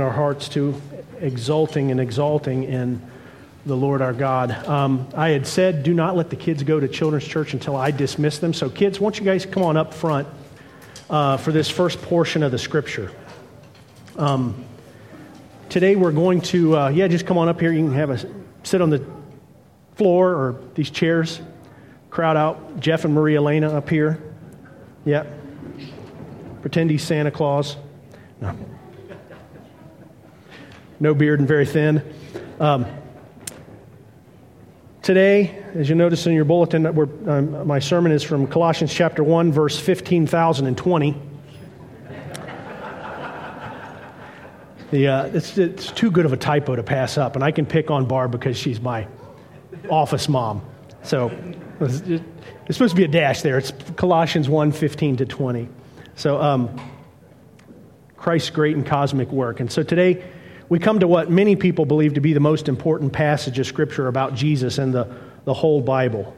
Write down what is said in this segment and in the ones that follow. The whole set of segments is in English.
our hearts to exulting and exalting in the Lord our God. Um, I had said, do not let the kids go to children's church until I dismiss them. So, kids, won't you guys come on up front uh, for this first portion of the scripture? Um, today we're going to, uh, yeah, just come on up here. You can have a sit on the floor or these chairs. Crowd out Jeff and Maria Elena up here. Yep. Pretend he's Santa Claus. No no beard and very thin. Um, today, as you notice in your bulletin, um, my sermon is from Colossians chapter 1, verse 15,020. The, uh, it's, it's too good of a typo to pass up, and I can pick on Barb because she's my office mom. So it's, it's supposed to be a dash there. It's Colossians 1 15 to 20. So, um, Christ's great and cosmic work. And so today, we come to what many people believe to be the most important passage of Scripture about Jesus and the, the whole Bible.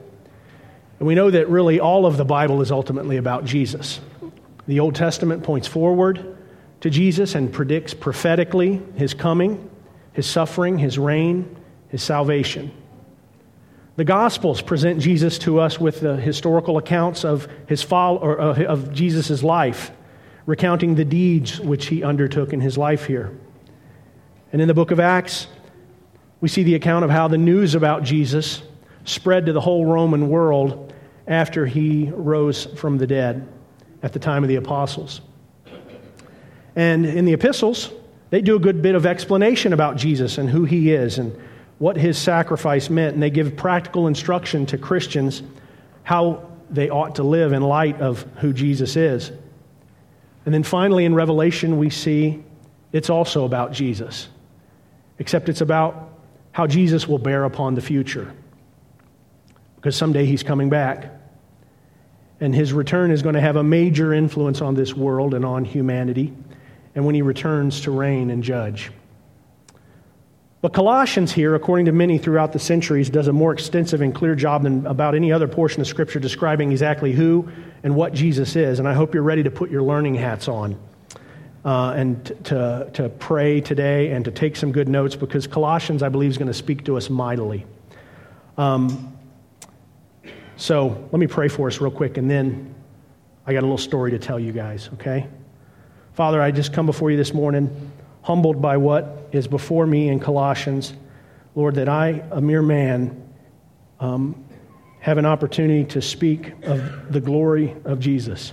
And we know that really all of the Bible is ultimately about Jesus. The Old Testament points forward to Jesus and predicts prophetically his coming, his suffering, his reign, his salvation. The Gospels present Jesus to us with the historical accounts of, his follow, or, uh, of Jesus' life, recounting the deeds which he undertook in his life here. And in the book of Acts, we see the account of how the news about Jesus spread to the whole Roman world after he rose from the dead at the time of the apostles. And in the epistles, they do a good bit of explanation about Jesus and who he is and what his sacrifice meant. And they give practical instruction to Christians how they ought to live in light of who Jesus is. And then finally, in Revelation, we see it's also about Jesus except it's about how Jesus will bear upon the future. Because someday he's coming back. And his return is going to have a major influence on this world and on humanity, and when he returns to reign and judge. But Colossians here, according to many throughout the centuries, does a more extensive and clear job than about any other portion of Scripture describing exactly who and what Jesus is. And I hope you're ready to put your learning hats on uh, and to, to pray today and to take some good notes because Colossians, I believe, is going to speak to us mightily. Um, so let me pray for us real quick, and then I got a little story to tell you guys, okay? Father, I just come before you this morning, humbled by what is before me in Colossians. Lord, that I, a mere man, um, have an opportunity to speak of the glory of Jesus.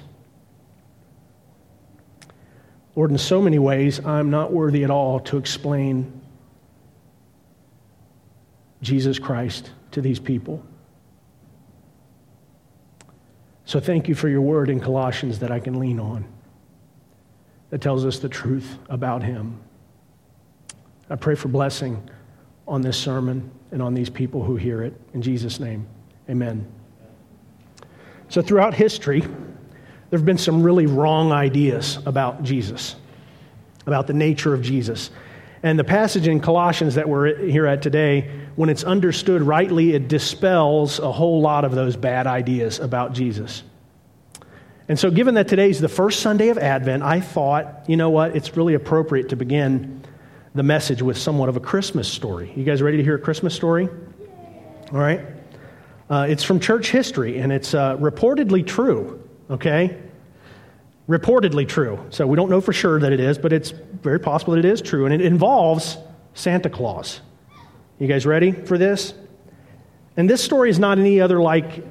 Lord, in so many ways, I'm not worthy at all to explain Jesus Christ to these people. So thank you for your word in Colossians that I can lean on, that tells us the truth about him. I pray for blessing on this sermon and on these people who hear it. In Jesus' name, amen. So throughout history, there have been some really wrong ideas about Jesus, about the nature of Jesus. And the passage in Colossians that we're here at today, when it's understood rightly, it dispels a whole lot of those bad ideas about Jesus. And so, given that today's the first Sunday of Advent, I thought, you know what, it's really appropriate to begin the message with somewhat of a Christmas story. You guys ready to hear a Christmas story? All right. Uh, it's from church history, and it's uh, reportedly true okay? Reportedly true. So we don't know for sure that it is, but it's very possible that it is true. And it involves Santa Claus. You guys ready for this? And this story is not any other like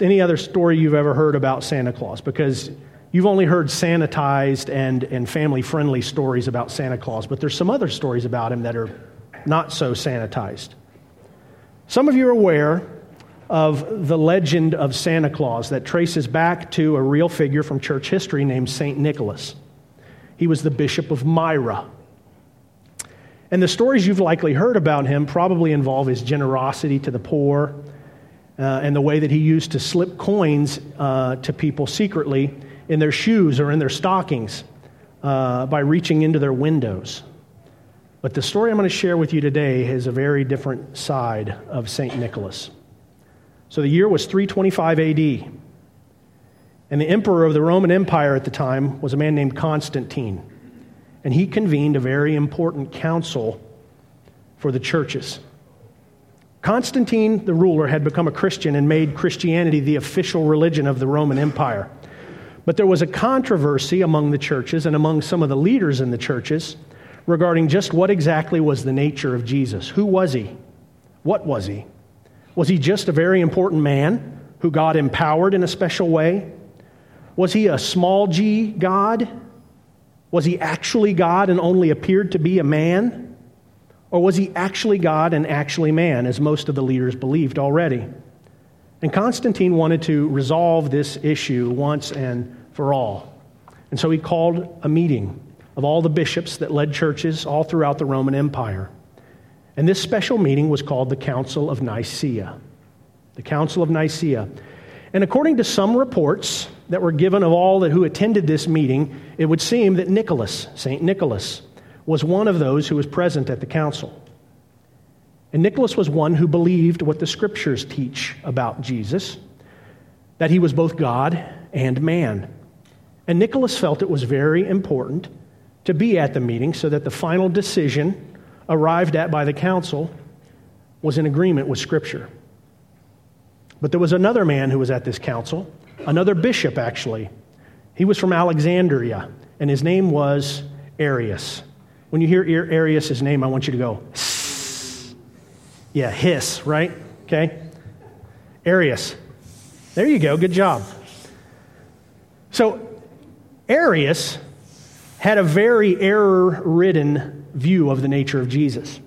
any other story you've ever heard about Santa Claus because you've only heard sanitized and, and family friendly stories about Santa Claus, but there's some other stories about him that are not so sanitized. Some of you are aware of the legend of Santa Claus that traces back to a real figure from church history named St. Nicholas. He was the Bishop of Myra. And the stories you've likely heard about him probably involve his generosity to the poor uh, and the way that he used to slip coins uh, to people secretly in their shoes or in their stockings uh, by reaching into their windows. But the story I'm going to share with you today is a very different side of St. Nicholas. So the year was 325 AD. And the emperor of the Roman Empire at the time was a man named Constantine. and he convened a very important council for the churches. Constantine, the ruler, had become a Christian and made Christianity the official religion of the Roman Empire. But there was a controversy among the churches and among some of the leaders in the churches regarding just what exactly was the nature of Jesus. Who was he? What was he? Was he just a very important man who God empowered in a special way? Was he a small g God? Was he actually God and only appeared to be a man? Or was he actually God and actually man, as most of the leaders believed already? And Constantine wanted to resolve this issue once and for all. And so he called a meeting of all the bishops that led churches all throughout the Roman Empire. And this special meeting was called the Council of Nicaea. The Council of Nicaea. And according to some reports that were given of all that who attended this meeting, it would seem that Nicholas, St. Nicholas, was one of those who was present at the council. And Nicholas was one who believed what the scriptures teach about Jesus that he was both God and man. And Nicholas felt it was very important to be at the meeting so that the final decision arrived at by the council was in agreement with Scripture. But there was another man who was at this council, another bishop actually. He was from Alexandria, and his name was Arius. When you hear Arius' name, I want you to go, yeah, hiss, right? Okay? Arius. There you go, good job. So, Arius had a very error ridden view of the nature of Jesus.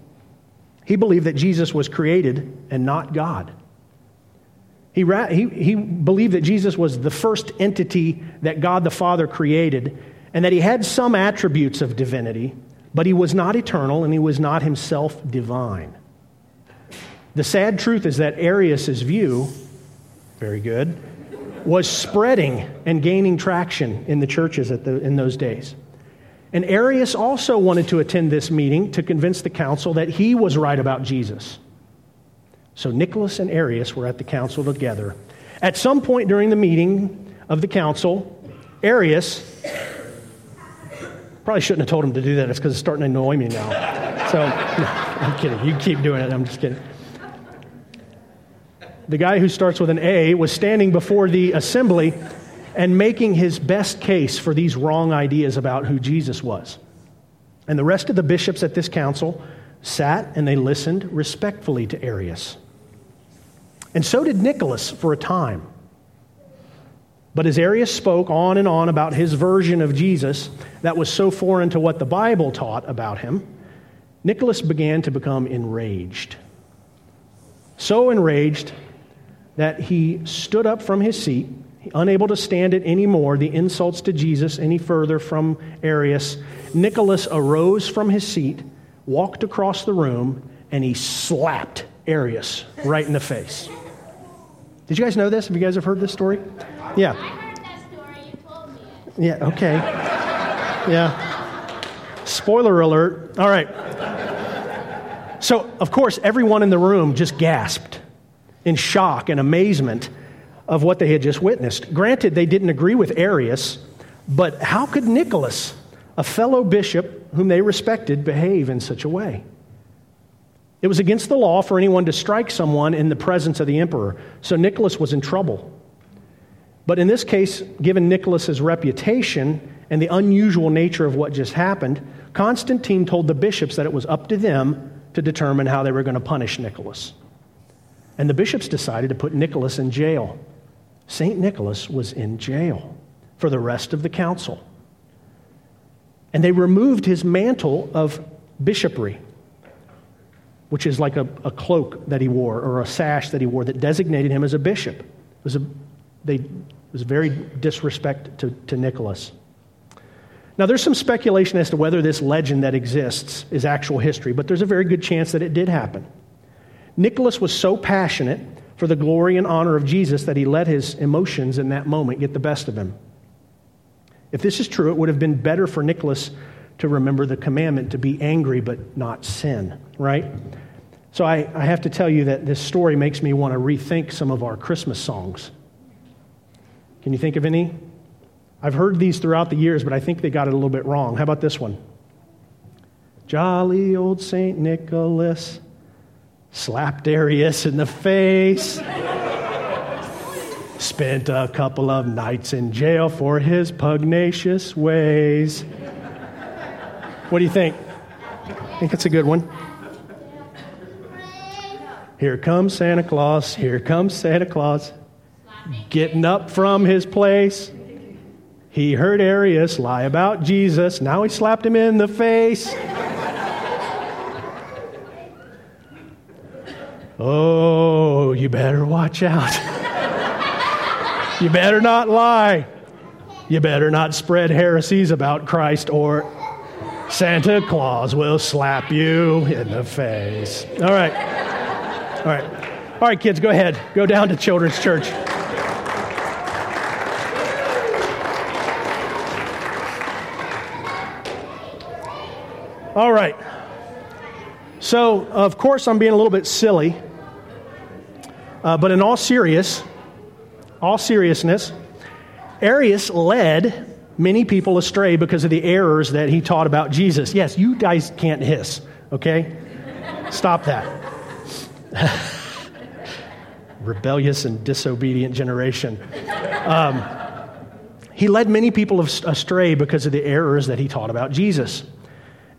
He believed that Jesus was created and not God. He, he, he believed that Jesus was the first entity that God the Father created and that he had some attributes of divinity, but he was not eternal and he was not himself divine. The sad truth is that Arius' view, very good, was spreading and gaining traction in the churches the, in those days. And Arius also wanted to attend this meeting to convince the council that he was right about Jesus. So Nicholas and Arius were at the council together. At some point during the meeting of the council, Arius probably shouldn't have told him to do that. It's because it's starting to annoy me now. So, no, I'm kidding. You keep doing it. I'm just kidding. The guy who starts with an A was standing before the assembly and making his best case for these wrong ideas about who Jesus was. And the rest of the bishops at this council sat and they listened respectfully to Arius. And so did Nicholas for a time. But as Arius spoke on and on about his version of Jesus that was so foreign to what the Bible taught about him, Nicholas began to become enraged. So enraged that he stood up from his seat Unable to stand it anymore, the insults to Jesus any further from Arius, Nicholas arose from his seat, walked across the room, and he slapped Arius right in the face. Did you guys know this? Have you guys have heard this story? Yeah. Yeah, okay. Yeah. Spoiler alert. All right. So, of course, everyone in the room just gasped in shock and amazement of what they had just witnessed. Granted, they didn't agree with Arius, but how could Nicholas, a fellow bishop whom they respected, behave in such a way? It was against the law for anyone to strike someone in the presence of the emperor, so Nicholas was in trouble. But in this case, given Nicholas's reputation and the unusual nature of what just happened, Constantine told the bishops that it was up to them to determine how they were going to punish Nicholas. And the bishops decided to put Nicholas in jail. St. Nicholas was in jail for the rest of the council. And they removed his mantle of bishopry, which is like a, a, cloak that he wore or a sash that he wore that designated him as a bishop. It was, a, they, it was very disrespect to, to Nicholas. Now, there's some speculation as to whether this legend that exists is actual history, but there's a very good chance that it did happen. Nicholas was so passionate for the glory and honor of Jesus that he let his emotions in that moment get the best of him. If this is true, it would have been better for Nicholas to remember the commandment to be angry but not sin, right? So I, I have to tell you that this story makes me want to rethink some of our Christmas songs. Can you think of any? I've heard these throughout the years, but I think they got it a little bit wrong. How about this one? Jolly old St. Nicholas slapped Arius in the face. Spent a couple of nights in jail for his pugnacious ways. What do you think? I think it's a good one. Here comes Santa Claus. Here comes Santa Claus. Getting up from his place. He heard Arius lie about Jesus. Now he slapped him in the face. Oh, you better watch out. you better not lie. You better not spread heresies about Christ, or Santa Claus will slap you in the face. All right. All right. All right, kids, go ahead. Go down to Children's Church. All right. So, of course, I'm being a little bit silly uh, but in all serious, all seriousness, Arius led many people astray because of the errors that he taught about Jesus. Yes, you guys can't hiss, okay? Stop that. Rebellious and disobedient generation. Um, he led many people astray because of the errors that he taught about Jesus.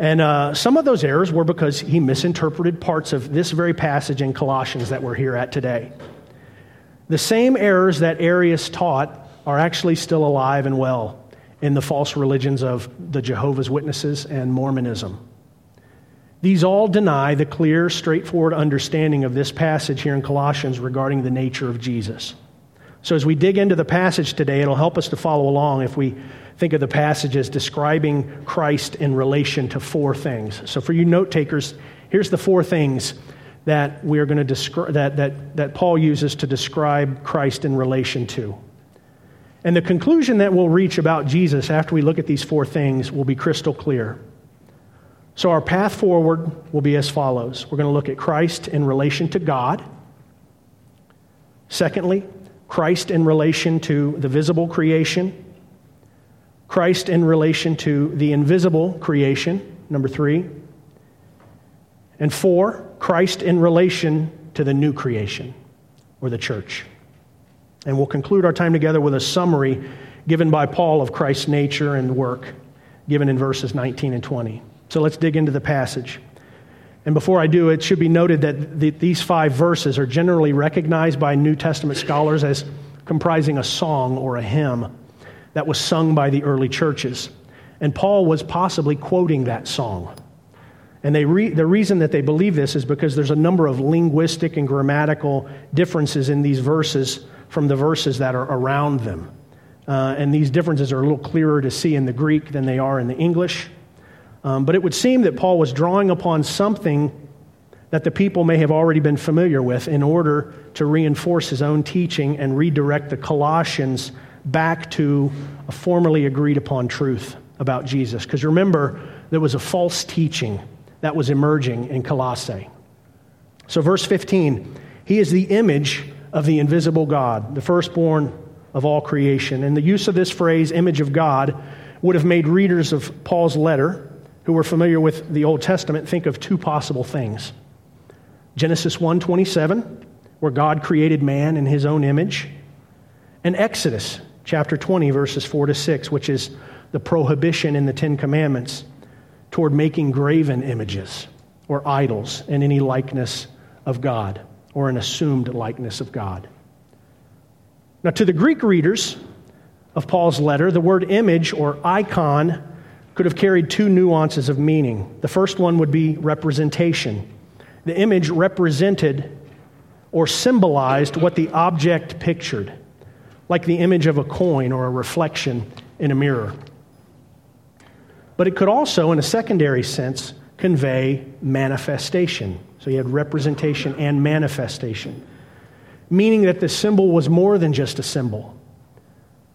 And uh, some of those errors were because he misinterpreted parts of this very passage in Colossians that we're here at today. The same errors that Arius taught are actually still alive and well in the false religions of the Jehovah's Witnesses and Mormonism. These all deny the clear, straightforward understanding of this passage here in Colossians regarding the nature of Jesus. So, as we dig into the passage today, it'll help us to follow along if we think of the passage as describing Christ in relation to four things. So, for you note takers, here's the four things that we are going to describe that, that, that Paul uses to describe Christ in relation to. And the conclusion that we'll reach about Jesus after we look at these four things will be crystal clear. So, our path forward will be as follows we're going to look at Christ in relation to God. Secondly, Christ in relation to the visible creation. Christ in relation to the invisible creation, number three. And four, Christ in relation to the new creation or the church. And we'll conclude our time together with a summary given by Paul of Christ's nature and work, given in verses 19 and 20. So let's dig into the passage. And before I do, it should be noted that the, these five verses are generally recognized by New Testament scholars as comprising a song or a hymn that was sung by the early churches. And Paul was possibly quoting that song. And they re- the reason that they believe this is because there's a number of linguistic and grammatical differences in these verses from the verses that are around them. Uh, and these differences are a little clearer to see in the Greek than they are in the English. Um, but it would seem that Paul was drawing upon something that the people may have already been familiar with in order to reinforce his own teaching and redirect the Colossians back to a formerly agreed upon truth about Jesus. Because remember, there was a false teaching that was emerging in Colossae. So, verse 15, he is the image of the invisible God, the firstborn of all creation. And the use of this phrase, image of God, would have made readers of Paul's letter, who were familiar with the Old Testament, think of two possible things. Genesis 1:27, where God created man in his own image, and Exodus chapter 20, verses 4 to 6, which is the prohibition in the Ten Commandments toward making graven images or idols in any likeness of God or an assumed likeness of God. Now, to the Greek readers of Paul's letter, the word image or icon could have carried two nuances of meaning. The first one would be representation. The image represented or symbolized what the object pictured like the image of a coin or a reflection in a mirror. But it could also, in a secondary sense, convey manifestation. So you had representation and manifestation, meaning that the symbol was more than just a symbol.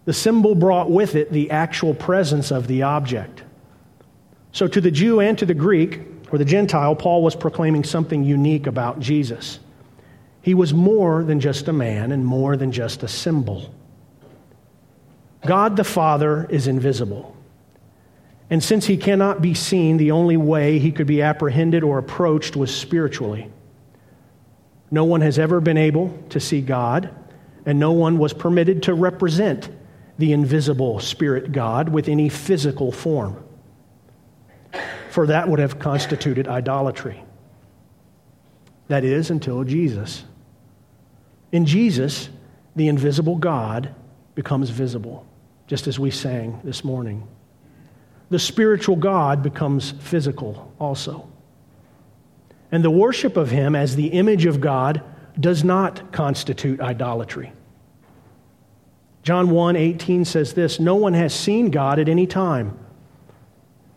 The symbol brought with it the actual presence of the object. So, to the Jew and to the Greek, or the Gentile, Paul was proclaiming something unique about Jesus. He was more than just a man and more than just a symbol. God the Father is invisible. And since he cannot be seen, the only way he could be apprehended or approached was spiritually. No one has ever been able to see God, and no one was permitted to represent the invisible Spirit God with any physical form. For that would have constituted idolatry. That is, until Jesus. In Jesus, the invisible God becomes visible, just as we sang this morning. The spiritual God becomes physical also. And the worship of him as the image of God does not constitute idolatry. John 1 18 says this No one has seen God at any time.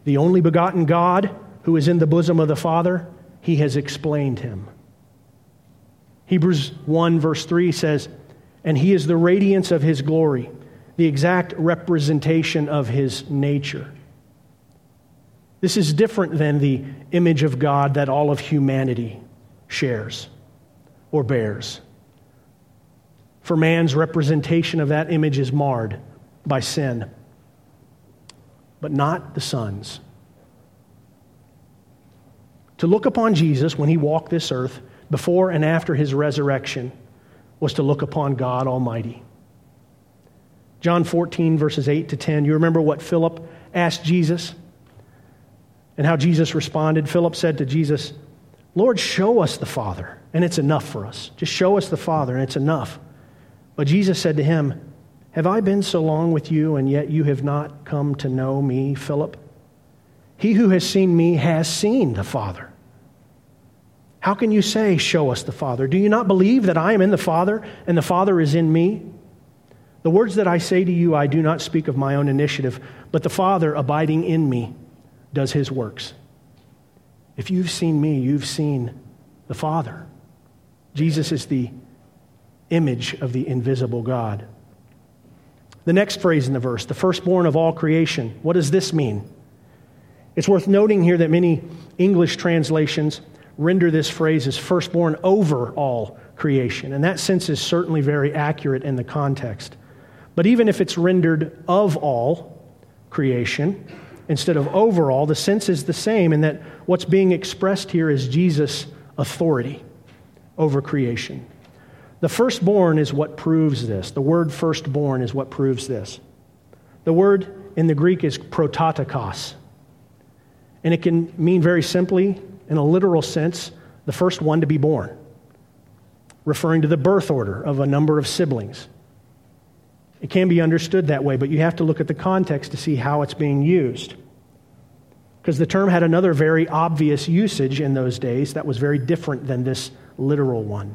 The only begotten God who is in the bosom of the Father, he has explained him. Hebrews 1, verse 3 says, And he is the radiance of his glory, the exact representation of his nature. This is different than the image of God that all of humanity shares or bears. For man's representation of that image is marred by sin, but not the Son's. To look upon Jesus when he walked this earth before and after his resurrection was to look upon God Almighty. John 14, verses 8 to 10. You remember what Philip asked Jesus and how Jesus responded? Philip said to Jesus, Lord, show us the Father, and it's enough for us. Just show us the Father, and it's enough. But Jesus said to him, Have I been so long with you, and yet you have not come to know me, Philip? He who has seen me has seen the Father. How can you say, Show us the Father? Do you not believe that I am in the Father and the Father is in me? The words that I say to you, I do not speak of my own initiative, but the Father abiding in me does his works. If you've seen me, you've seen the Father. Jesus is the image of the invisible God. The next phrase in the verse, the firstborn of all creation, what does this mean? It's worth noting here that many English translations render this phrase as firstborn over all creation. And that sense is certainly very accurate in the context. But even if it's rendered of all creation instead of overall, the sense is the same in that what's being expressed here is Jesus' authority over creation. The firstborn is what proves this. The word firstborn is what proves this. The word in the Greek is prototokos. And it can mean very simply in a literal sense, the first one to be born, referring to the birth order of a number of siblings. It can be understood that way, but you have to look at the context to see how it's being used. Because the term had another very obvious usage in those days that was very different than this literal one.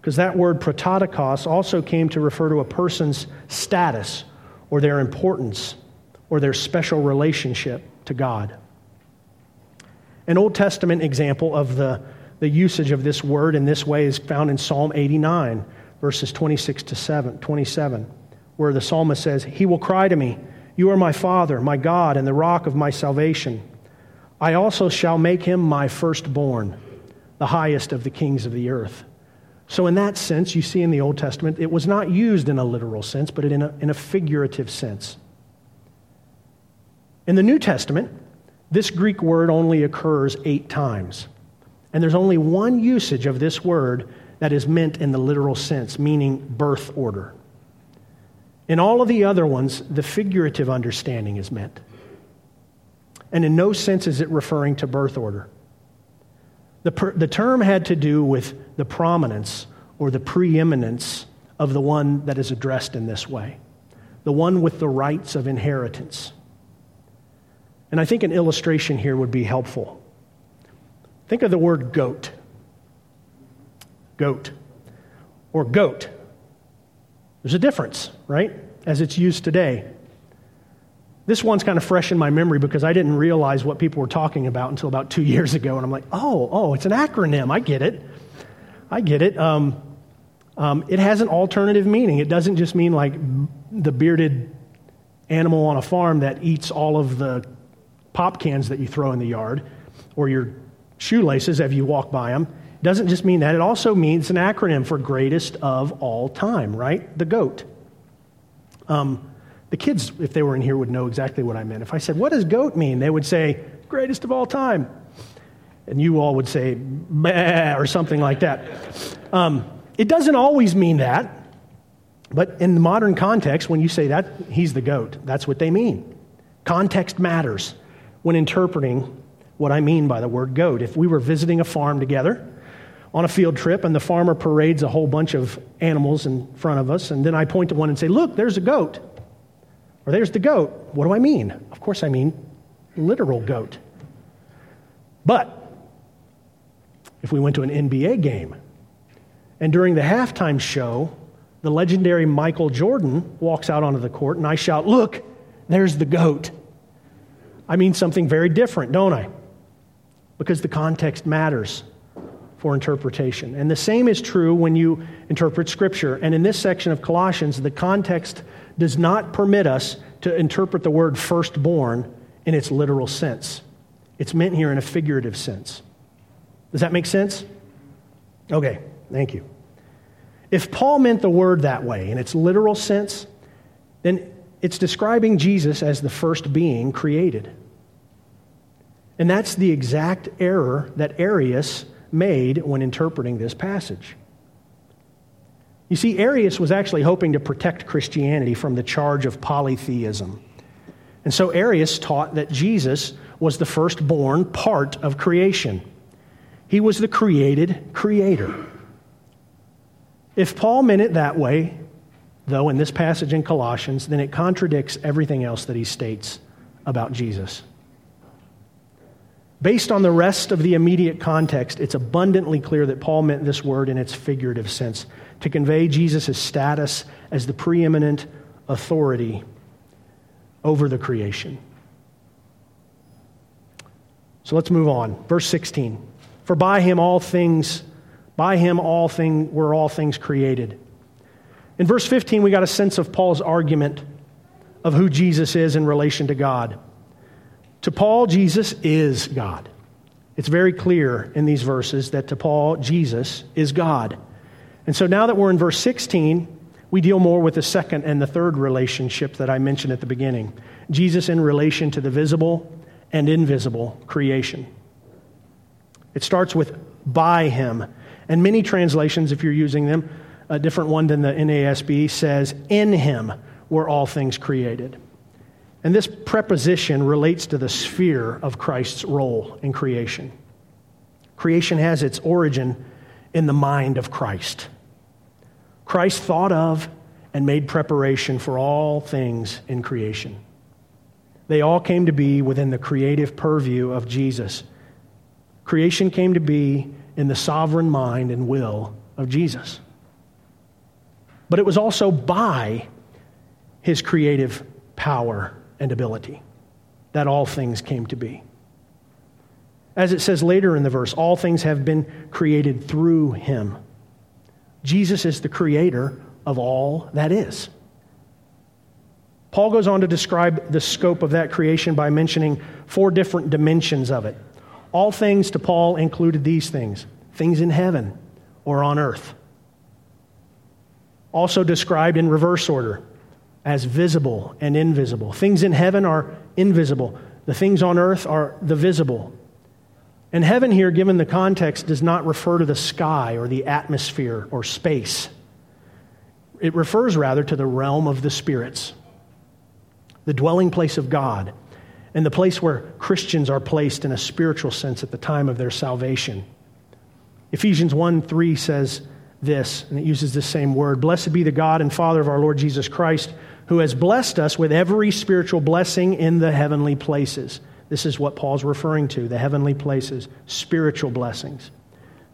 Because that word prototokos also came to refer to a person's status or their importance or their special relationship to God. An Old Testament example of the, the usage of this word in this way is found in Psalm 89, verses 26 to 7, 27, where the psalmist says, He will cry to me, You are my Father, my God, and the rock of my salvation. I also shall make him my firstborn, the highest of the kings of the earth. So, in that sense, you see in the Old Testament, it was not used in a literal sense, but in a, in a figurative sense. In the New Testament, this Greek word only occurs eight times. And there's only one usage of this word that is meant in the literal sense, meaning birth order. In all of the other ones, the figurative understanding is meant. And in no sense is it referring to birth order. The, per, the term had to do with the prominence or the preeminence of the one that is addressed in this way, the one with the rights of inheritance. And I think an illustration here would be helpful. Think of the word goat. Goat. Or goat. There's a difference, right? As it's used today. This one's kind of fresh in my memory because I didn't realize what people were talking about until about two years ago. And I'm like, oh, oh, it's an acronym. I get it. I get it. Um, um, it has an alternative meaning. It doesn't just mean like the bearded animal on a farm that eats all of the pop cans that you throw in the yard or your shoelaces as you walk by them. It Doesn't just mean that, it also means an acronym for greatest of all time, right? The GOAT. Um, The kids, if they were in here, would know exactly what I meant. If I said, What does goat mean? they would say, Greatest of all time. And you all would say, Bah, or something like that. Um, it doesn't always mean that, but in the modern context, when you say that, he's the goat, that's what they mean. Context matters when interpreting what I mean by the word goat. If we were visiting a farm together, on a field trip and the farmer parades a whole bunch of animals in front of us, and then I point to one and say, Look, there's a goat. Or there's the goat. What do I mean? Of course, I mean literal goat. But if we went to an NBA game and during the halftime show, the legendary Michael Jordan walks out onto the court and I shout, Look, there's the goat. I mean something very different, don't I? Because the context matters for interpretation. And the same is true when you interpret Scripture. And in this section of Colossians, the context does not permit us to interpret the word firstborn in its literal sense. It's meant here in a figurative sense. Does that make sense? Okay, thank you. If Paul meant the word that way in its literal sense, then it's describing Jesus as the first being created. And that's the exact error that Arius made when interpreting this passage. You see, Arius was actually hoping to protect Christianity from the charge of polytheism. And so Arius taught that Jesus was the firstborn part of creation. He was the created creator. If Paul meant it that way, though, in this passage in Colossians, then it contradicts everything else that he states about Jesus. Based on the rest of the immediate context, it's abundantly clear that Paul meant this word in its figurative sense to convey Jesus' status as the preeminent authority over the creation. So let's move on. Verse 16. For by him all things, by him all thing were all things created. In verse 15, we got a sense of Paul's argument of who Jesus is in relation to God. To Paul, Jesus is God. It's very clear in these verses that to Paul, Jesus is God. And so now that we're in verse 16, we deal more with the second and the third relationship that I mentioned at the beginning Jesus in relation to the visible and invisible creation. It starts with by him. And many translations, if you're using them, a different one than the NASB says, in him were all things created. And this preposition relates to the sphere of Christ's role in creation. Creation has its origin in the mind of Christ. Christ thought of and made preparation for all things in creation. They all came to be within the creative purview of Jesus. Creation came to be in the sovereign mind and will of Jesus. But it was also by his creative power and ability that all things came to be. As it says later in the verse, all things have been created through him. Jesus is the creator of all that is. Paul goes on to describe the scope of that creation by mentioning four different dimensions of it. All things to Paul included these things things in heaven or on earth. Also described in reverse order as visible and invisible. Things in heaven are invisible, the things on earth are the visible. And heaven, here, given the context, does not refer to the sky or the atmosphere or space. It refers rather to the realm of the spirits, the dwelling place of God, and the place where Christians are placed in a spiritual sense at the time of their salvation. Ephesians 1 3 says this, and it uses the same word Blessed be the God and Father of our Lord Jesus Christ who has blessed us with every spiritual blessing in the heavenly places. This is what Paul's referring to the heavenly places, spiritual blessings,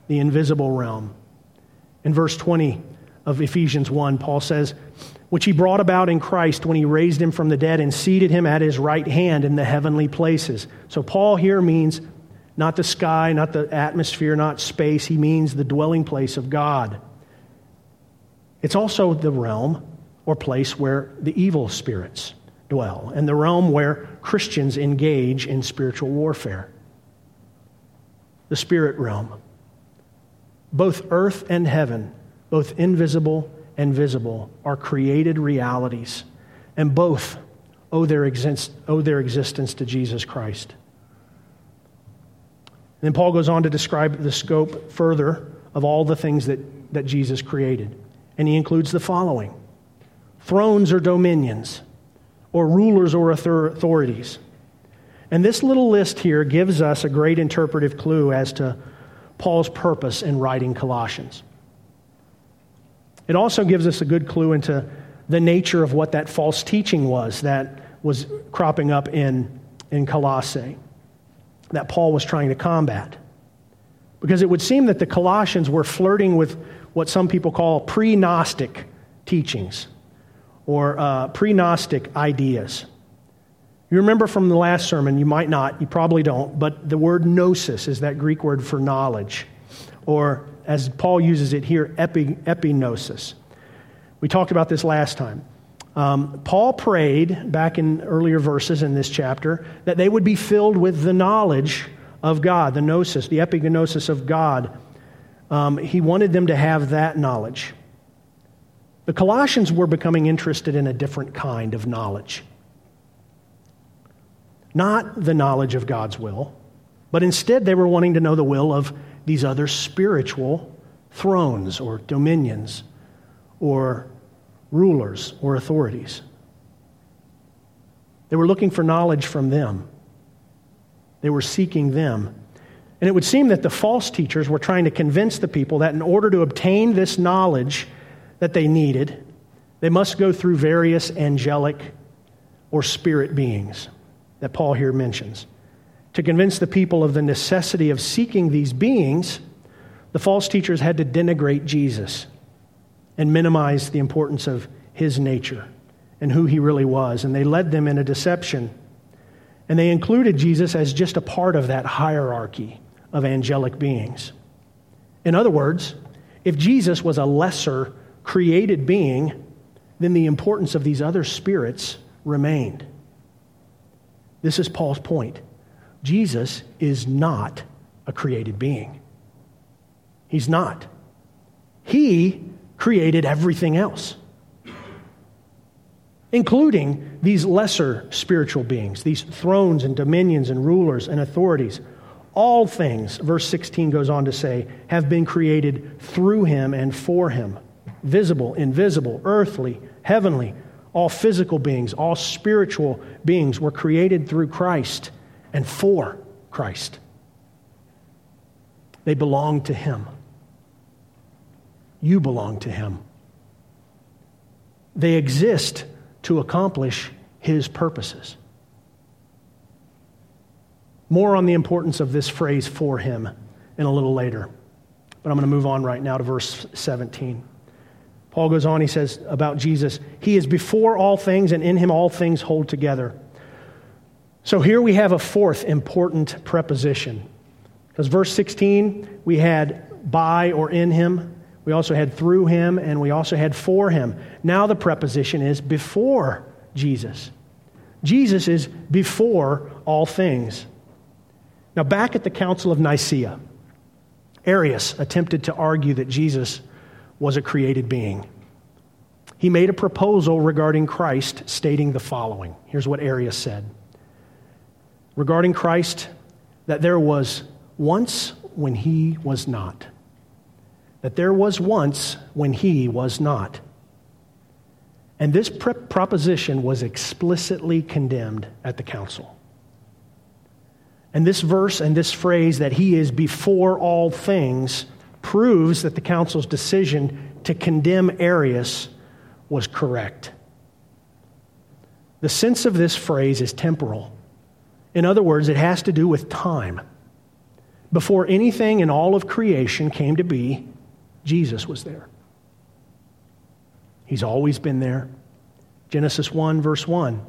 the invisible realm. In verse 20 of Ephesians 1, Paul says, which he brought about in Christ when he raised him from the dead and seated him at his right hand in the heavenly places. So, Paul here means not the sky, not the atmosphere, not space. He means the dwelling place of God. It's also the realm or place where the evil spirits dwell, and the realm where Christians engage in spiritual warfare. The spirit realm. Both earth and heaven, both invisible and visible, are created realities and both owe their, exist- owe their existence to Jesus Christ. And then Paul goes on to describe the scope further of all the things that, that Jesus created. And he includes the following thrones or dominions, or rulers or authorities. And this little list here gives us a great interpretive clue as to Paul's purpose in writing Colossians. It also gives us a good clue into the nature of what that false teaching was that was cropping up in, in Colossae that Paul was trying to combat. Because it would seem that the Colossians were flirting with what some people call pre Gnostic teachings or uh, pre Gnostic ideas. You remember from the last sermon, you might not, you probably don't, but the word gnosis is that Greek word for knowledge, or as Paul uses it here, epi, epignosis. We talked about this last time. Um, Paul prayed back in earlier verses in this chapter that they would be filled with the knowledge of God, the gnosis, the epignosis of God. Um, he wanted them to have that knowledge. The Colossians were becoming interested in a different kind of knowledge. Not the knowledge of God's will, but instead they were wanting to know the will of these other spiritual thrones or dominions or rulers or authorities. They were looking for knowledge from them, they were seeking them. And it would seem that the false teachers were trying to convince the people that in order to obtain this knowledge that they needed, they must go through various angelic or spirit beings that Paul here mentions. To convince the people of the necessity of seeking these beings, the false teachers had to denigrate Jesus and minimize the importance of his nature and who he really was. And they led them in a deception. And they included Jesus as just a part of that hierarchy of angelic beings. In other words, if Jesus was a lesser created being, then the importance of these other spirits remained. This is Paul's point. Jesus is not a created being. He's not. He created everything else, including these lesser spiritual beings, these thrones and dominions and rulers and authorities. All things, verse 16 goes on to say, have been created through him and for him visible, invisible, earthly, heavenly, all physical beings, all spiritual beings were created through Christ and for Christ. They belong to Him. You belong to Him. They exist to accomplish His purposes. More on the importance of this phrase for Him in a little later. But I'm going to move on right now to verse 17. Paul goes on, he says about Jesus, He is before all things, and in Him all things hold together. So here we have a fourth important preposition. Because verse 16, we had by or in Him, we also had through Him, and we also had for Him. Now the preposition is before Jesus. Jesus is before all things. Now, back at the Council of Nicaea, Arius attempted to argue that Jesus was a created being. He made a proposal regarding Christ, stating the following. Here's what Arius said regarding Christ that there was once when he was not. That there was once when he was not. And this proposition was explicitly condemned at the council. And this verse and this phrase that he is before all things proves that the council's decision to condemn Arius was correct. The sense of this phrase is temporal. In other words, it has to do with time. Before anything in all of creation came to be, Jesus was there. He's always been there. Genesis 1, verse 1.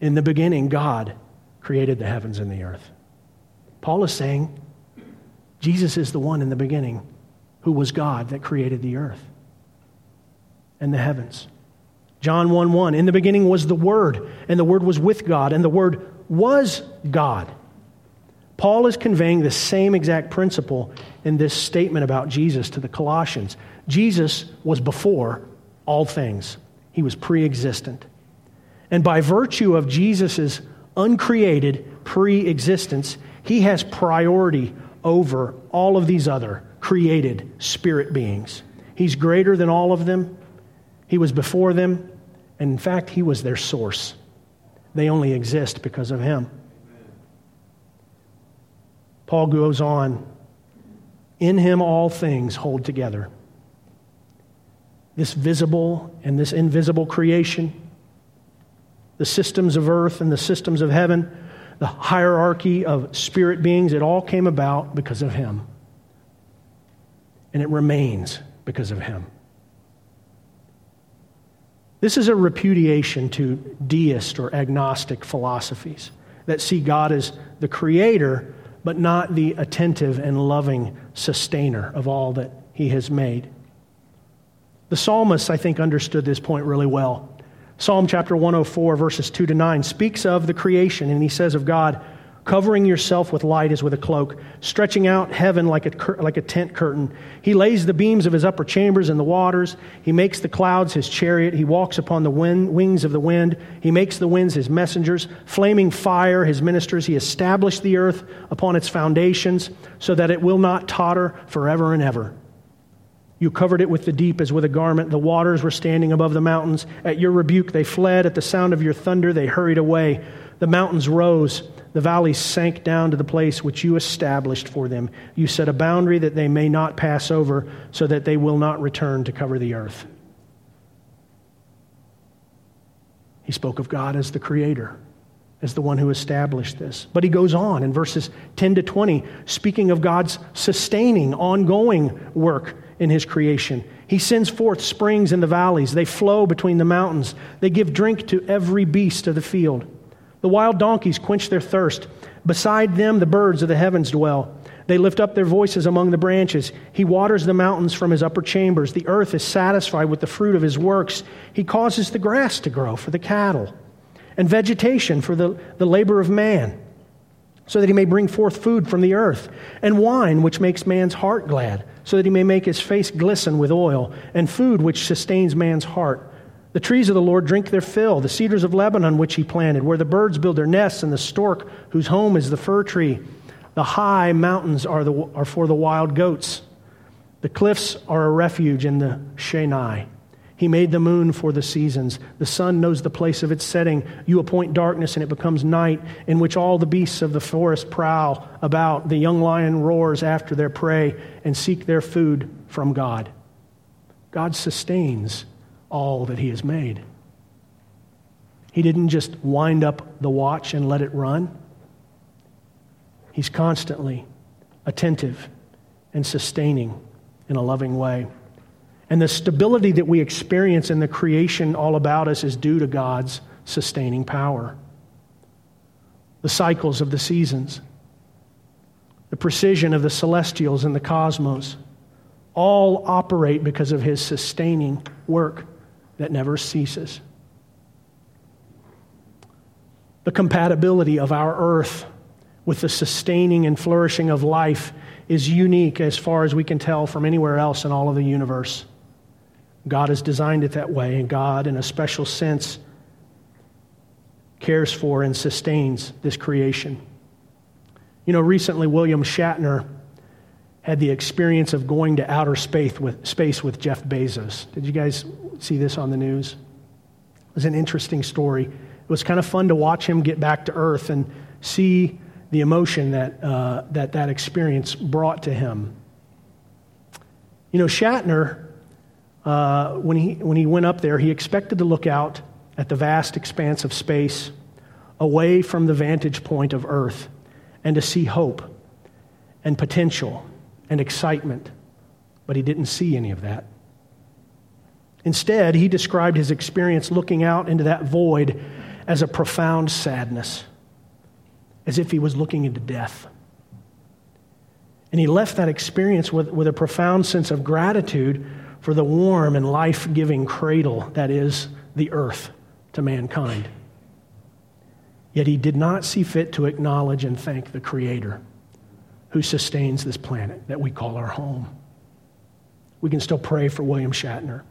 In the beginning, God created the heavens and the earth. Paul is saying, Jesus is the one in the beginning who was God that created the earth and the heavens. John 1 1. In the beginning was the Word, and the Word was with God, and the Word was God. Paul is conveying the same exact principle in this statement about Jesus to the Colossians. Jesus was before all things, he was pre existent. And by virtue of Jesus' uncreated pre existence, he has priority over all of these other created spirit beings. He's greater than all of them. He was before them. And in fact, he was their source. They only exist because of him. Paul goes on In him all things hold together. This visible and this invisible creation, the systems of earth and the systems of heaven, the hierarchy of spirit beings, it all came about because of him. And it remains because of him. This is a repudiation to deist or agnostic philosophies that see God as the creator, but not the attentive and loving sustainer of all that he has made. The psalmist, I think, understood this point really well. Psalm chapter 104, verses 2 to 9, speaks of the creation, and he says of God, covering yourself with light as with a cloak, stretching out heaven like a, cur- like a tent curtain. He lays the beams of his upper chambers in the waters. He makes the clouds his chariot. He walks upon the wind, wings of the wind. He makes the winds his messengers, flaming fire his ministers. He established the earth upon its foundations so that it will not totter forever and ever. You covered it with the deep as with a garment. The waters were standing above the mountains. At your rebuke, they fled. At the sound of your thunder, they hurried away. The mountains rose the valleys sank down to the place which you established for them. You set a boundary that they may not pass over, so that they will not return to cover the earth. He spoke of God as the creator, as the one who established this. But he goes on in verses 10 to 20, speaking of God's sustaining, ongoing work in his creation. He sends forth springs in the valleys, they flow between the mountains, they give drink to every beast of the field. The wild donkeys quench their thirst. Beside them, the birds of the heavens dwell. They lift up their voices among the branches. He waters the mountains from his upper chambers. The earth is satisfied with the fruit of his works. He causes the grass to grow for the cattle and vegetation for the, the labor of man, so that he may bring forth food from the earth, and wine which makes man's heart glad, so that he may make his face glisten with oil, and food which sustains man's heart the trees of the Lord drink their fill, the cedars of Lebanon which he planted, where the birds build their nests, and the stork whose home is the fir tree. The high mountains are, the, are for the wild goats. The cliffs are a refuge in the Shenai. He made the moon for the seasons. The sun knows the place of its setting. You appoint darkness, and it becomes night, in which all the beasts of the forest prowl about. The young lion roars after their prey and seek their food from God. God sustains all that He has made. He didn't just wind up the watch and let it run. He's constantly attentive and sustaining in a loving way. And the stability that we experience in the creation all about us is due to God's sustaining power. The cycles of the seasons, the precision of the celestials and the cosmos, all operate because of His sustaining work that never ceases. The compatibility of our earth with the sustaining and flourishing of life is unique as far as we can tell from anywhere else in all of the universe. God has designed it that way, and God, in a special sense, cares for and sustains this creation. You know, recently William Shatner had the experience of going to outer space with, space with Jeff Bezos. Did you guys see this on the news? It was an interesting story. It was kind of fun to watch him get back to Earth and see the emotion that uh, that, that experience brought to him. You know, Shatner, uh, when, he, when he went up there, he expected to look out at the vast expanse of space away from the vantage point of Earth and to see hope and potential and excitement, but he didn't see any of that. Instead, he described his experience looking out into that void as a profound sadness, as if he was looking into death. And he left that experience with, with a profound sense of gratitude for the warm and life giving cradle that is the earth to mankind. Yet he did not see fit to acknowledge and thank the Creator who sustains this planet that we call our home. We can still pray for William Shatner.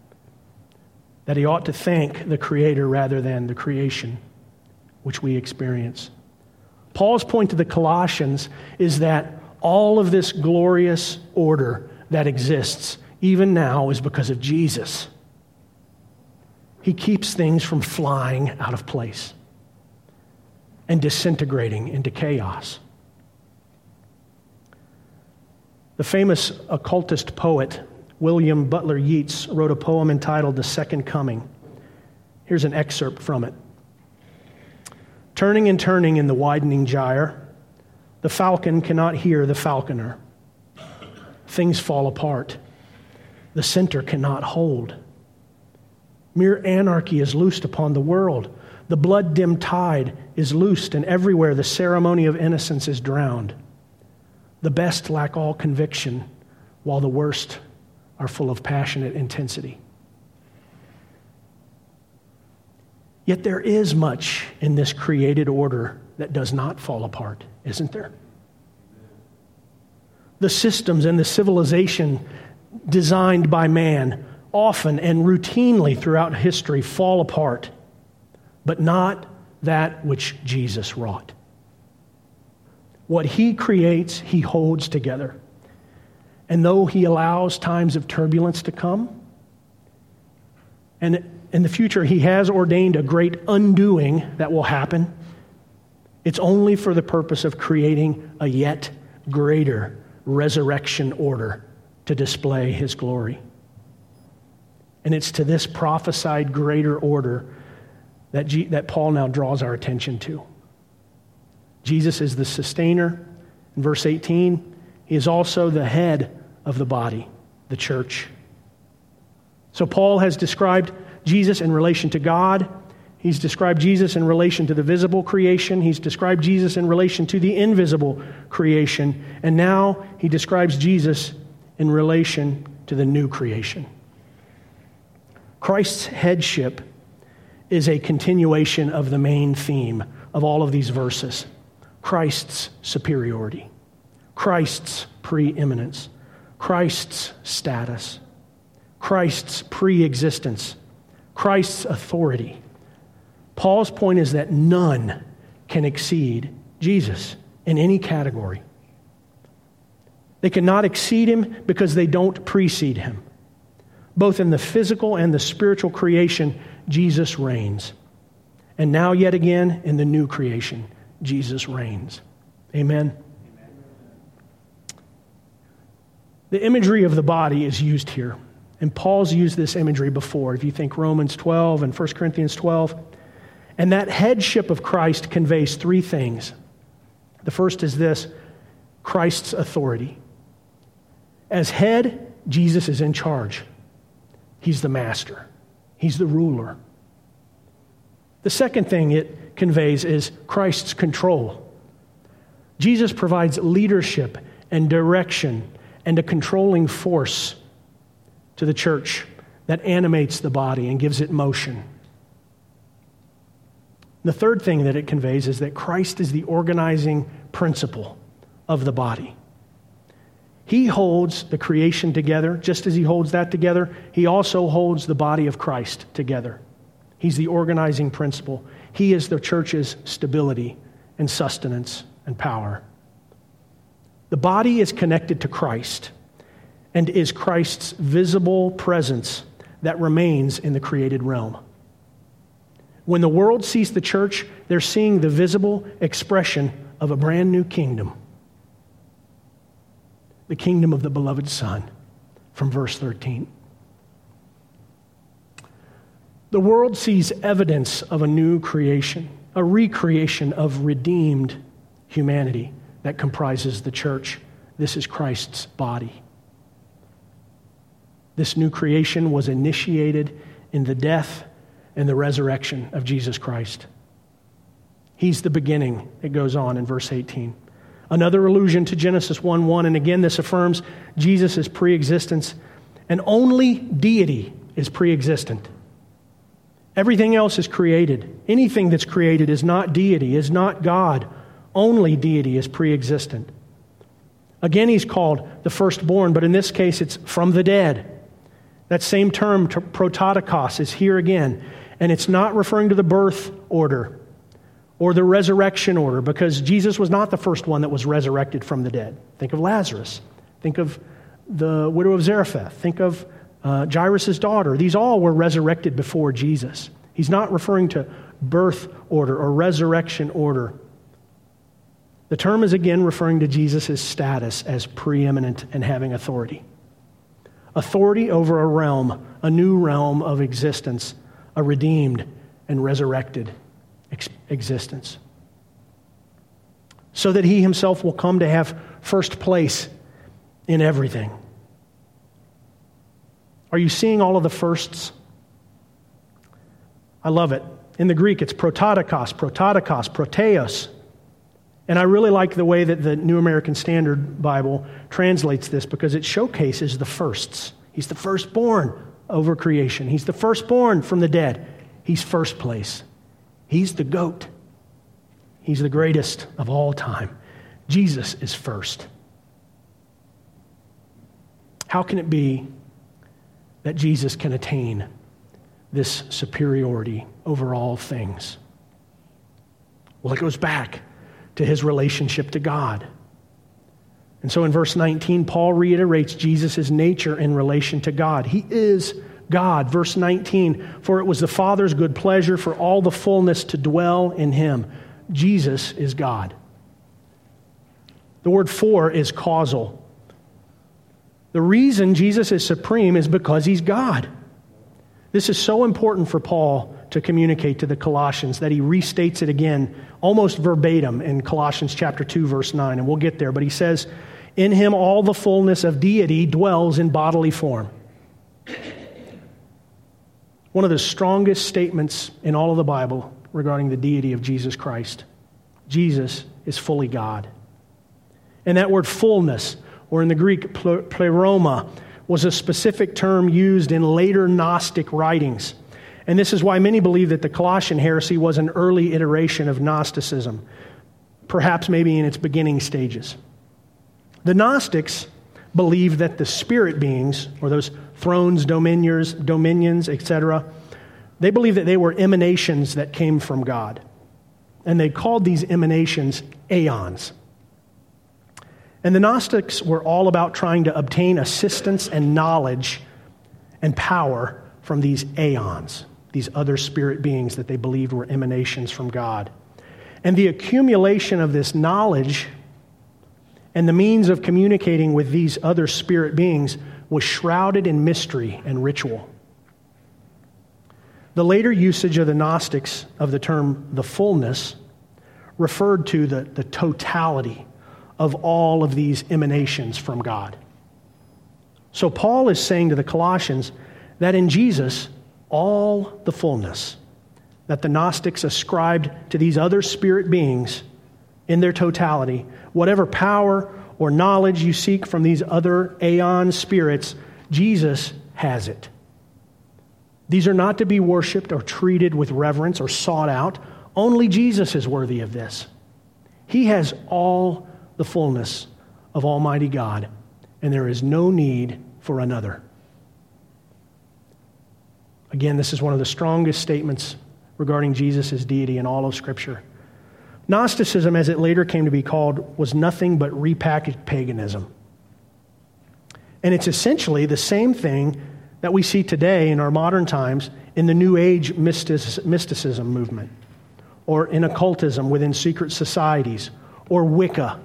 that he ought to thank the Creator rather than the creation which we experience. Paul's point to the Colossians is that all of this glorious order that exists, even now, is because of Jesus. He keeps things from flying out of place and disintegrating into chaos. The famous occultist poet William Butler Yeats wrote a poem entitled The Second Coming. Here's an excerpt from it. Turning and turning in the widening gyre, the falcon cannot hear the falconer. Things fall apart. The center cannot hold. Mere anarchy is loosed upon the world. The blood dimmed tide is loosed, and everywhere the ceremony of innocence is drowned. The best lack all conviction, while the worst are full of passionate intensity. Yet there is much in this created order that does not fall apart, isn't there? The systems and the civilization designed by man often and routinely throughout history fall apart, but not that which Jesus wrought. What he creates, he holds together. And though he allows times of turbulence to come, and in the future he has ordained a great undoing that will happen, it's only for the purpose of creating a yet greater resurrection order to display his glory. And it's to this prophesied greater order that, G- that Paul now draws our attention to. Jesus is the sustainer. In verse 18, he is also the head of the body, the church. So Paul has described Jesus in relation to God. He's described Jesus in relation to the visible creation. He's described Jesus in relation to the invisible creation. And now he describes Jesus in relation to the new creation. Christ's headship is a continuation of the main theme of all of these verses Christ's superiority, Christ's preeminence, Christ's status, Christ's pre existence, Christ's authority. Paul's point is that none can exceed Jesus in any category. They cannot exceed him because they don't precede him. Both in the physical and the spiritual creation, Jesus reigns. And now, yet again, in the new creation, Jesus reigns. Amen. The imagery of the body is used here. And Paul's used this imagery before. If you think Romans 12 and 1 Corinthians 12. And that headship of Christ conveys three things. The first is this Christ's authority. As head, Jesus is in charge. He's the master, He's the ruler. The second thing it conveys is Christ's control. Jesus provides leadership and direction and a controlling force to the church that animates the body and gives it motion. The third thing that it conveys is that Christ is the organizing principle of the body. He holds the creation together. Just as He holds that together, He also holds the body of Christ together. He's the organizing principle. He is the church's stability and sustenance and power. The body is connected to Christ and is Christ's visible presence that remains in the created realm. When the world sees the church, they're seeing the visible expression of a brand new kingdom the kingdom of the beloved Son, from verse 13. The world sees evidence of a new creation, a recreation of redeemed humanity that comprises the church. This is Christ's body. This new creation was initiated in the death and the resurrection of Jesus Christ. He's the beginning, it goes on in verse 18. Another allusion to Genesis 1 1. And again, this affirms Jesus' pre existence, and only deity is pre existent. Everything else is created. Anything that's created is not deity, is not God. Only deity is pre existent. Again, he's called the firstborn, but in this case, it's from the dead. That same term, prototokos, is here again. And it's not referring to the birth order or the resurrection order because Jesus was not the first one that was resurrected from the dead. Think of Lazarus. Think of the widow of Zarephath. Think of uh, Jairus' daughter. These all were resurrected before Jesus. He's not referring to birth order or resurrection order. The term is again referring to Jesus' status as preeminent and having authority. Authority over a realm, a new realm of existence, a redeemed and resurrected ex- existence. So that he himself will come to have first place in everything. Are you seeing all of the firsts? I love it. In the Greek, it's prototokos, prototokos, proteos. And I really like the way that the New American Standard Bible translates this because it showcases the firsts. He's the firstborn over creation, He's the firstborn from the dead. He's first place. He's the goat. He's the greatest of all time. Jesus is first. How can it be that Jesus can attain this superiority over all things? Well, it goes back to his relationship to God. And so in verse 19, Paul reiterates Jesus' nature in relation to God. He is God. Verse 19, for it was the Father's good pleasure for all the fullness to dwell in him. Jesus is God. The word for is causal. The reason Jesus is supreme is because he's God. This is so important for Paul to communicate to the Colossians that he restates it again almost verbatim in Colossians chapter 2 verse 9 and we'll get there but he says in him all the fullness of deity dwells in bodily form. One of the strongest statements in all of the Bible regarding the deity of Jesus Christ. Jesus is fully God. And that word fullness or in the Greek, pleroma, was a specific term used in later Gnostic writings. And this is why many believe that the Colossian heresy was an early iteration of Gnosticism, perhaps maybe in its beginning stages. The Gnostics believed that the spirit beings, or those thrones, dominions, dominions, etc., they believed that they were emanations that came from God. And they called these emanations aeons. And the Gnostics were all about trying to obtain assistance and knowledge and power from these aeons, these other spirit beings that they believed were emanations from God. And the accumulation of this knowledge and the means of communicating with these other spirit beings was shrouded in mystery and ritual. The later usage of the Gnostics of the term the fullness referred to the, the totality of all of these emanations from God. So Paul is saying to the Colossians that in Jesus, all the fullness that the Gnostics ascribed to these other spirit beings in their totality, whatever power or knowledge you seek from these other aeon spirits, Jesus has it. These are not to be worshiped or treated with reverence or sought out. Only Jesus is worthy of this. He has all the fullness of Almighty God, and there is no need for another. Again, this is one of the strongest statements regarding Jesus' deity in all of Scripture. Gnosticism, as it later came to be called, was nothing but repackaged paganism. And it's essentially the same thing that we see today in our modern times in the New Age mysticism movement, or in occultism within secret societies, or Wicca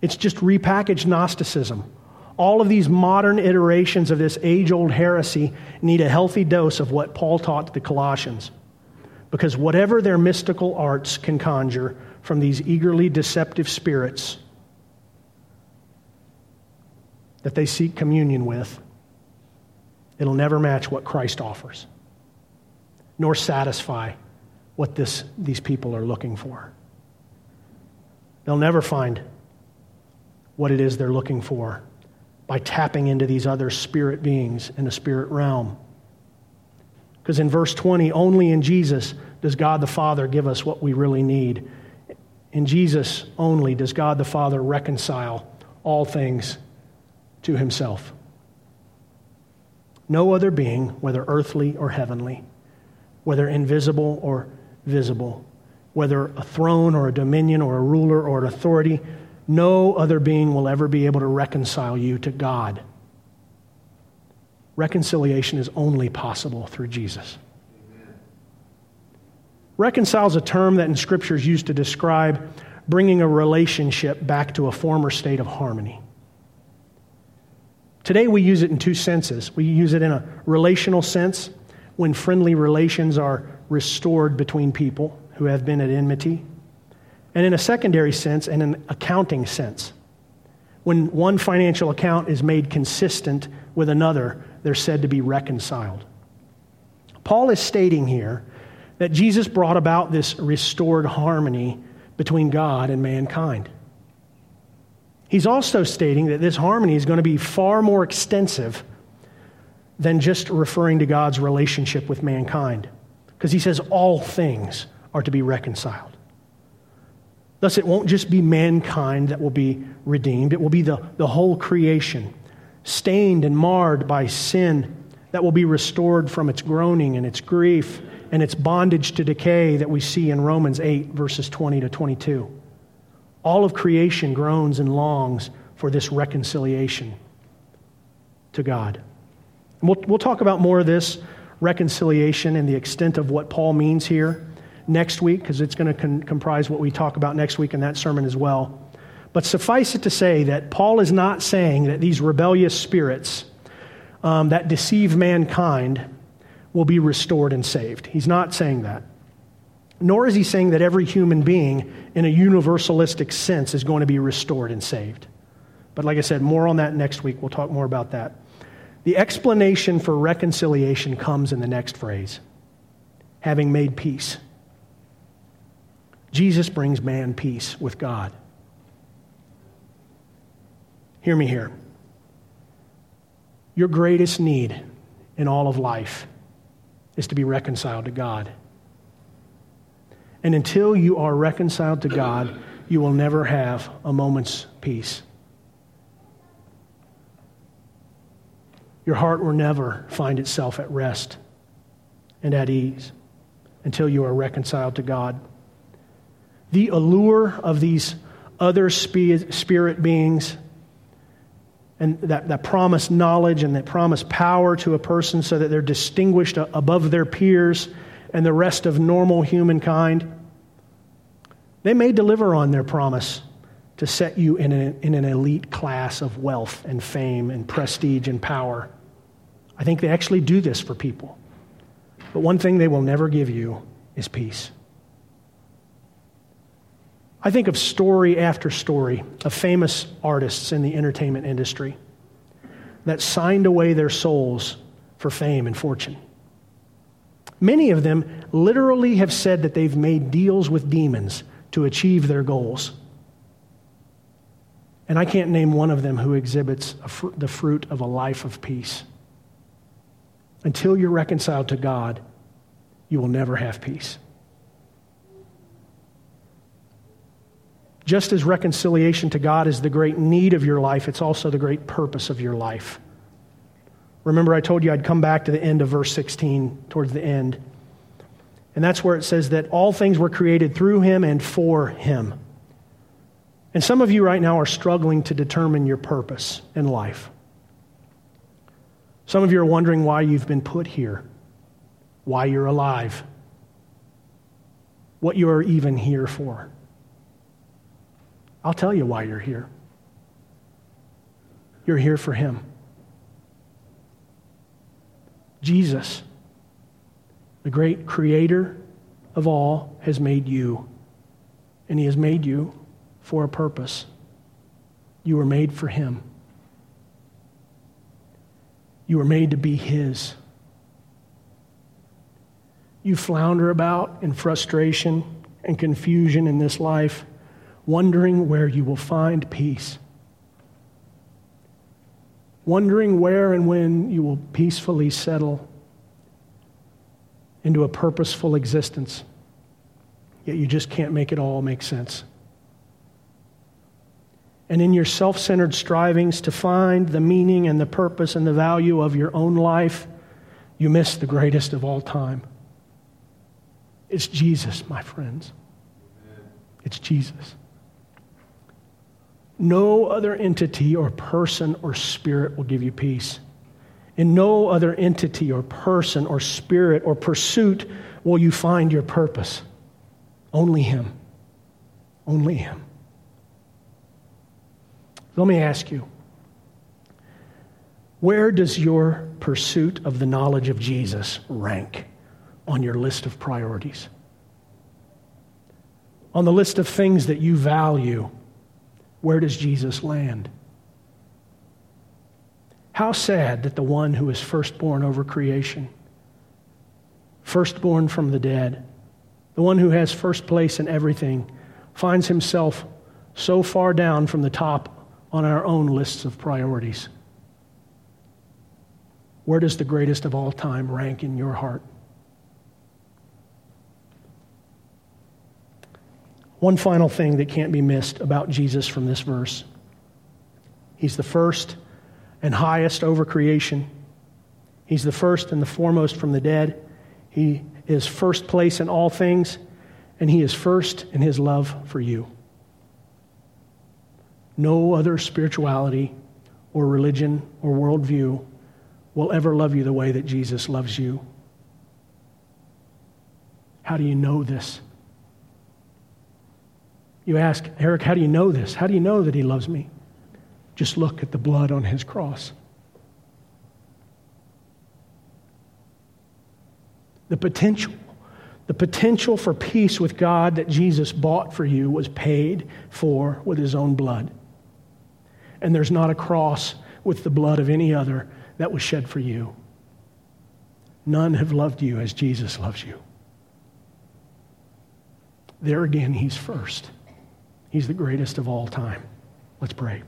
it's just repackaged Gnosticism. All of these modern iterations of this age old heresy need a healthy dose of what Paul taught the Colossians. Because whatever their mystical arts can conjure from these eagerly deceptive spirits that they seek communion with, it'll never match what Christ offers, nor satisfy what this, these people are looking for. They'll never find what it is they're looking for by tapping into these other spirit beings in the spirit realm. Because in verse 20, only in Jesus does God the Father give us what we really need. In Jesus only does God the Father reconcile all things to himself. No other being, whether earthly or heavenly, whether invisible or visible, whether a throne or a dominion or a ruler or an authority, no other being will ever be able to reconcile you to God. Reconciliation is only possible through Jesus. Reconcile is a term that in Scripture is used to describe bringing a relationship back to a former state of harmony. Today we use it in two senses. We use it in a relational sense when friendly relations are restored between people who have been at enmity, and in a secondary sense, in an accounting sense. When one financial account is made consistent with another, they're said to be reconciled. Paul is stating here that Jesus brought about this restored harmony between God and mankind. He's also stating that this harmony is going to be far more extensive than just referring to God's relationship with mankind, because he says all things are to be reconciled. Thus, it won't just be mankind that will be redeemed, it will be the, the whole creation, stained and marred by sin, that will be restored from its groaning and its grief and its bondage to decay that we see in Romans 8, verses 20 to 22. All of creation groans and longs for this reconciliation to God. And we'll, we'll talk about more of this reconciliation and the extent of what Paul means here next week, because it's going to con- comprise what we talk about next week in that sermon as well. But suffice it to say that Paul is not saying that these rebellious spirits um, that deceive mankind will be restored and saved. He's not saying that. Nor is he saying that every human being, in a universalistic sense, is going to be restored and saved. But like I said, more on that next week. We'll talk more about that. The explanation for reconciliation comes in the next phrase having made peace. Jesus brings man peace with God. Hear me here. Your greatest need in all of life is to be reconciled to God. And until you are reconciled to God, you will never have a moment's peace. Your heart will never find itself at rest and at ease until you are reconciled to God. The allure of these other spirit beings and that, that promise knowledge and that promise power to a person so that they're distinguished above their peers and the rest of normal humankind. They may deliver on their promise to set you in an, in an elite class of wealth and fame and prestige and power. I think they actually do this for people. But one thing they will never give you is peace. I think of story after story of famous artists in the entertainment industry that signed away their souls for fame and fortune. Many of them literally have said that they've made deals with demons to achieve their goals. And I can't name one of them who exhibits fr- the fruit of a life of peace. Until you're reconciled to God, you will never have peace. Just as reconciliation to God is the great need of your life, it's also the great purpose of your life. Remember, I told you I'd come back to the end of verse 16, towards the end. And that's where it says that all things were created through him and for him. And some of you right now are struggling to determine your purpose in life. Some of you are wondering why you've been put here, why you're alive, what you are even here for. I'll tell you why you're here. You're here for Him. Jesus, the great creator of all, has made you. And He has made you for a purpose. You were made for Him. You were made to be His. You flounder about in frustration and confusion in this life wondering where you will find peace, wondering where and when you will peacefully settle into a purposeful existence, yet you just can't make it all make sense. and in your self centered strivings to find the meaning and the purpose and the value of your own life, you miss the greatest of all time. It's Jesus, my friends. It's Jesus. No other entity or person or spirit will give you peace. In no other entity or person or spirit or pursuit will you find your purpose. Only Him. Only Him. Let me ask you where does your pursuit of the knowledge of Jesus rank on your list of priorities? On the list of things that you value, where does Jesus land? How sad that the one who is firstborn over creation, firstborn from the dead, the one who has first place in everything, finds himself so far down from the top on our own lists of priorities. Where does the greatest of all time rank in your heart? One final thing that can't be missed about Jesus from this verse He's the first and highest over creation. He's the first and the foremost from the dead. He is first place in all things, and He is first in His love for you. No other spirituality or religion or worldview will ever love you the way that Jesus loves you. How do you know this? You ask, Eric, how do you know this? How do you know that he loves me? Just look at the blood on his cross. The potential, the potential for peace with God that Jesus bought for you was paid for with his own blood and there's not a cross with the blood of any other that was shed for you. None have loved you as Jesus loves you. There again, he's first. He's the greatest of all time. Let's pray.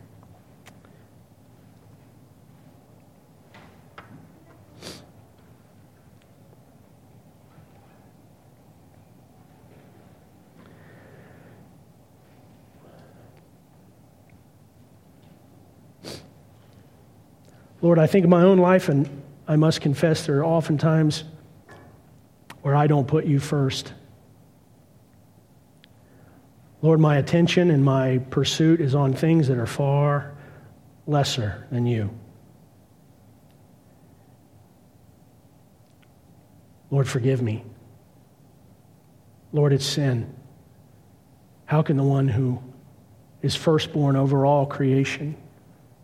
Lord, I think of my own life, and I must confess there are often times where I don't put you first. Lord, my attention and my pursuit is on things that are far lesser than you. Lord, forgive me. Lord, it's sin. How can the one who is firstborn over all creation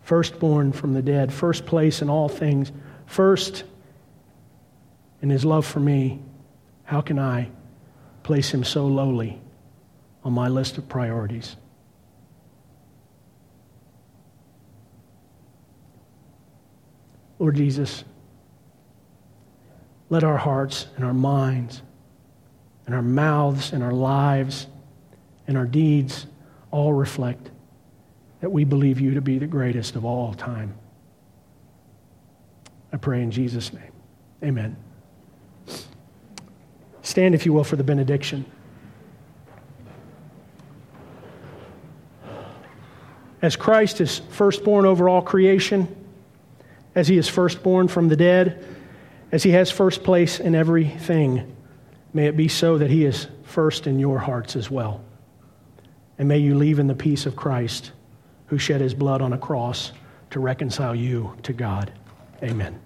firstborn from the dead, first place in all things, first in his love for me, how can I place him so lowly on my list of priorities? Lord Jesus, let our hearts and our minds and our mouths and our lives and our deeds all reflect that we believe you to be the greatest of all time. I pray in Jesus' name. Amen. Stand, if you will, for the benediction. As Christ is firstborn over all creation, as he is firstborn from the dead, as he has first place in everything, may it be so that he is first in your hearts as well. And may you leave in the peace of Christ who shed his blood on a cross to reconcile you to God. Amen.